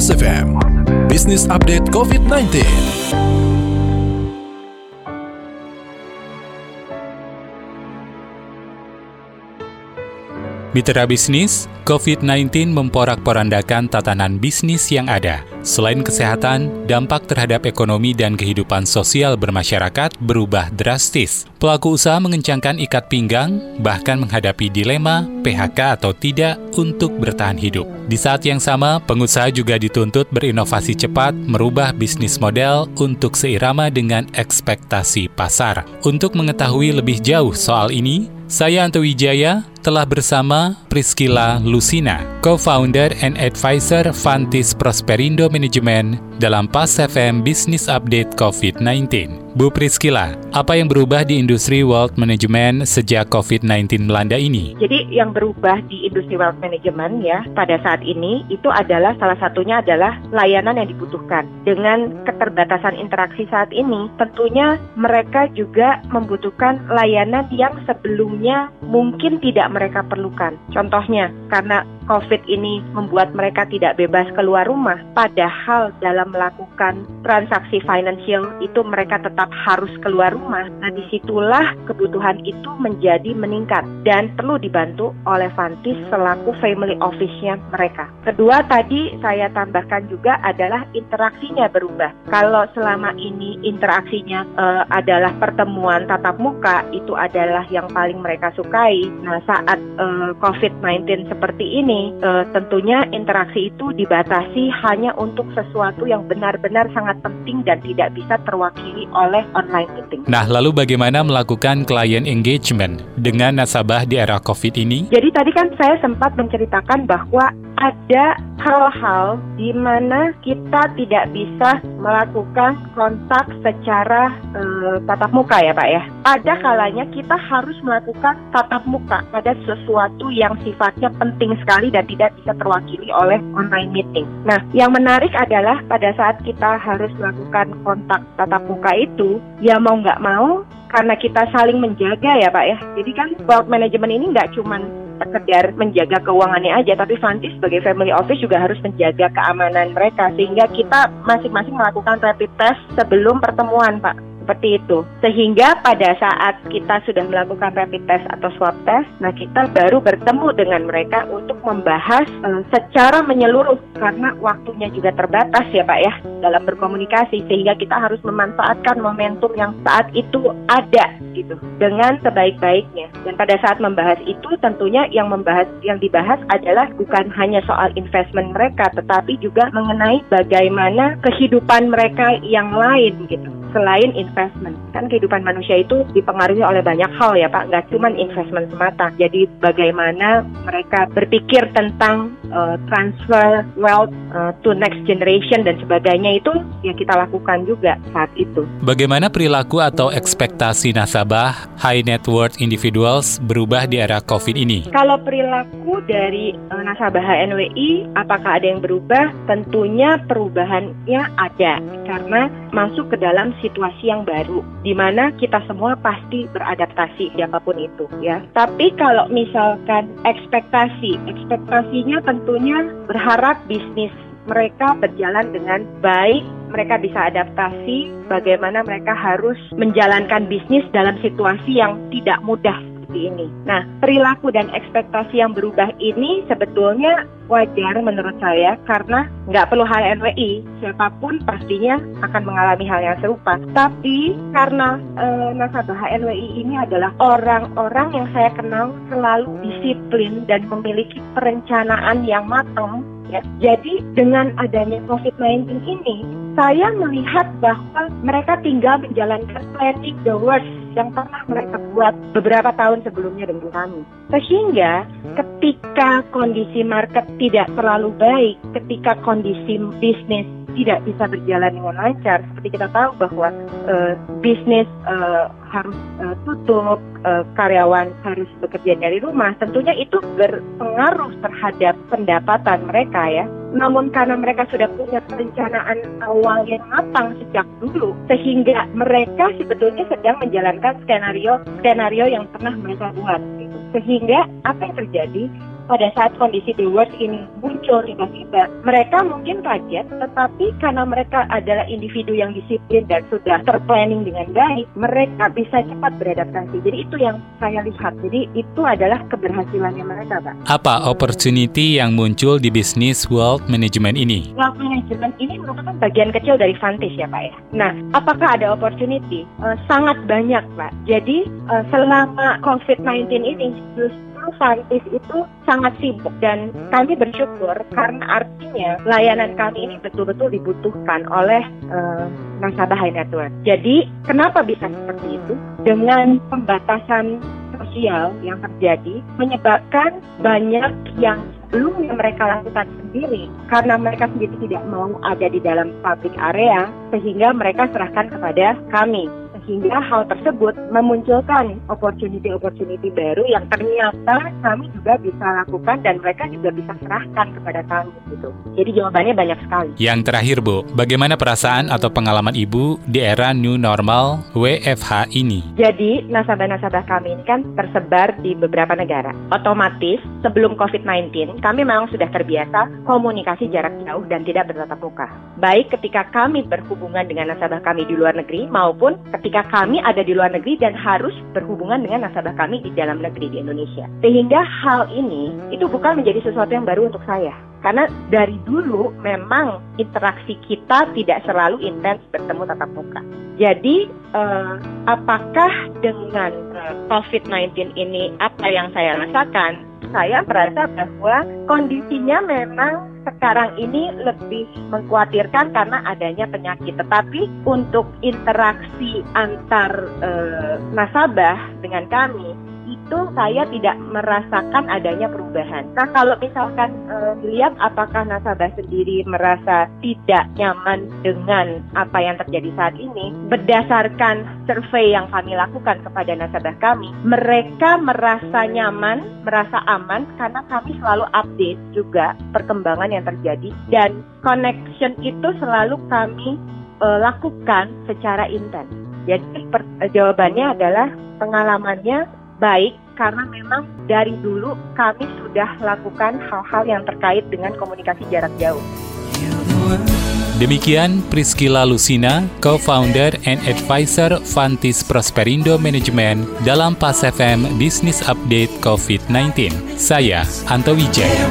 Mas FM, Business Update COVID-19. Mitra bisnis, COVID-19 memporak-porandakan tatanan bisnis yang ada. Selain kesehatan, dampak terhadap ekonomi dan kehidupan sosial bermasyarakat berubah drastis. Pelaku usaha mengencangkan ikat pinggang, bahkan menghadapi dilema PHK atau tidak untuk bertahan hidup. Di saat yang sama, pengusaha juga dituntut berinovasi cepat, merubah bisnis model untuk seirama dengan ekspektasi pasar. Untuk mengetahui lebih jauh soal ini, saya Anto Wijaya telah bersama Priscilla Lucina, co-founder and advisor Fantis Prosperindo Management dalam PAS FM Business Update COVID-19. Bu Priscilla, apa yang berubah di industri wealth management sejak COVID-19 melanda ini? Jadi yang berubah di industri wealth management ya pada saat ini itu adalah salah satunya adalah layanan yang dibutuhkan. Dengan keterbatasan interaksi saat ini, tentunya mereka juga membutuhkan layanan yang sebelumnya mungkin tidak mereka perlukan. Contohnya, karena COVID ini membuat mereka tidak bebas keluar rumah, padahal dalam melakukan transaksi finansial itu mereka tetap harus keluar rumah. Nah, di situlah kebutuhan itu menjadi meningkat dan perlu dibantu oleh Vantis selaku family office-nya mereka. Kedua, tadi saya tambahkan juga adalah interaksinya berubah. Kalau selama ini interaksinya uh, adalah pertemuan tatap muka, itu adalah yang paling mereka sukai. Nah, saat uh, COVID-19 seperti ini, uh, tentunya interaksi itu dibatasi hanya untuk sesuatu yang benar-benar sangat penting dan tidak bisa terwakili oleh online meeting. Nah, lalu bagaimana melakukan client engagement dengan nasabah di era COVID ini? Jadi tadi kan saya sempat menceritakan bahwa ada hal-hal di mana kita tidak bisa melakukan kontak secara uh, tatap muka ya Pak ya. Ada kalanya kita harus melakukan tatap muka pada sesuatu yang sifatnya penting sekali dan tidak bisa terwakili oleh online meeting. Nah, yang menarik adalah pada saat kita harus melakukan kontak tatap muka itu, ya mau nggak mau karena kita saling menjaga ya Pak ya. Jadi kan wealth management ini nggak cuman sekedar menjaga keuangannya aja, tapi Fanti sebagai family office juga harus menjaga keamanan mereka sehingga kita masing-masing melakukan rapid test sebelum pertemuan, Pak seperti itu. Sehingga pada saat kita sudah melakukan rapid test atau swab test, nah kita baru bertemu dengan mereka untuk membahas uh, secara menyeluruh karena waktunya juga terbatas ya Pak ya dalam berkomunikasi sehingga kita harus memanfaatkan momentum yang saat itu ada gitu dengan sebaik-baiknya. Dan pada saat membahas itu tentunya yang membahas yang dibahas adalah bukan hanya soal investment mereka tetapi juga mengenai bagaimana kehidupan mereka yang lain gitu selain investment. Kan kehidupan manusia itu dipengaruhi oleh banyak hal ya Pak, nggak cuma investment semata. Jadi bagaimana mereka berpikir tentang uh, transfer wealth uh, to next generation dan sebagainya itu ya kita lakukan juga saat itu. Bagaimana perilaku atau ekspektasi nasabah high net worth individuals berubah di era COVID ini? Kalau perilaku dari uh, nasabah HNWI apakah ada yang berubah? Tentunya perubahannya ada karena masuk ke dalam situasi yang baru di mana kita semua pasti beradaptasi siapa pun itu ya. Tapi kalau misalkan ekspektasi, ekspektasinya tentunya berharap bisnis mereka berjalan dengan baik, mereka bisa adaptasi bagaimana mereka harus menjalankan bisnis dalam situasi yang tidak mudah seperti ini. Nah, perilaku dan ekspektasi yang berubah ini sebetulnya wajar menurut saya karena nggak perlu HNWI, siapa pun pastinya akan mengalami hal yang serupa. Tapi karena e, nasabah HNWI ini adalah orang-orang yang saya kenal selalu disiplin dan memiliki perencanaan yang matang ya. Jadi dengan adanya COVID-19 ini, saya melihat bahwa mereka tinggal menjalankan planning the worst yang pernah mereka buat beberapa tahun sebelumnya dengan kami. Sehingga ketika kondisi market tidak terlalu baik, ketika kondisi bisnis tidak bisa berjalan dengan lancar, seperti kita tahu bahwa uh, bisnis uh, harus uh, tutup, uh, karyawan harus bekerja dari rumah, tentunya itu berpengaruh terhadap pendapatan mereka ya. Namun karena mereka sudah punya perencanaan awal yang matang sejak dulu, sehingga mereka sebetulnya sedang menjalankan skenario skenario yang pernah mereka buat. Gitu. Sehingga apa yang terjadi? pada saat kondisi the worst ini muncul tiba-tiba, mereka mungkin kaget, tetapi karena mereka adalah individu yang disiplin dan sudah terplanning dengan baik, mereka bisa cepat beradaptasi. Jadi itu yang saya lihat. Jadi itu adalah keberhasilannya mereka, Pak. Apa opportunity yang muncul di bisnis wealth management ini? Wealth management ini merupakan bagian kecil dari Vantage ya, Pak ya. Nah, apakah ada opportunity? Uh, sangat banyak, Pak. Jadi uh, selama COVID-19 ini justru Vantis itu sangat sibuk dan kami bersyukur karena artinya layanan kami ini betul-betul dibutuhkan oleh uh, nasabah high net worth. Jadi kenapa bisa seperti itu? Dengan pembatasan sosial yang terjadi menyebabkan banyak yang sebelumnya mereka lakukan sendiri karena mereka sendiri tidak mau ada di dalam public area sehingga mereka serahkan kepada kami sehingga hal tersebut memunculkan opportunity-opportunity baru yang ternyata kami juga bisa lakukan dan mereka juga bisa serahkan kepada kami gitu. Jadi jawabannya banyak sekali. Yang terakhir Bu, bagaimana perasaan atau pengalaman Ibu di era new normal WFH ini? Jadi nasabah-nasabah kami ini kan tersebar di beberapa negara. Otomatis sebelum COVID-19 kami memang sudah terbiasa komunikasi jarak jauh dan tidak bertatap muka. Baik ketika kami berhubungan dengan nasabah kami di luar negeri maupun ketika ketika kami ada di luar negeri dan harus berhubungan dengan nasabah kami di dalam negeri di Indonesia. Sehingga hal ini itu bukan menjadi sesuatu yang baru untuk saya. Karena dari dulu memang interaksi kita tidak selalu intens bertemu tatap muka. Jadi eh, apakah dengan eh, COVID-19 ini apa yang saya rasakan? Saya merasa bahwa kondisinya memang sekarang ini lebih mengkhawatirkan karena adanya penyakit. Tetapi untuk interaksi antar e, nasabah dengan kami itu saya tidak merasakan adanya perubahan. Nah kalau misalkan e, dilihat apakah nasabah sendiri merasa tidak nyaman dengan apa yang terjadi saat ini, berdasarkan survei yang kami lakukan kepada nasabah kami, mereka merasa nyaman, merasa aman karena kami selalu update juga perkembangan yang terjadi dan connection itu selalu kami e, lakukan secara intens. Jadi per, jawabannya adalah pengalamannya baik karena memang dari dulu kami sudah lakukan hal-hal yang terkait dengan komunikasi jarak jauh. Demikian Priscila Lucina, co-founder and advisor Fantis Prosperindo Management dalam Pas FM Business Update COVID-19. Saya Anto Wijaya.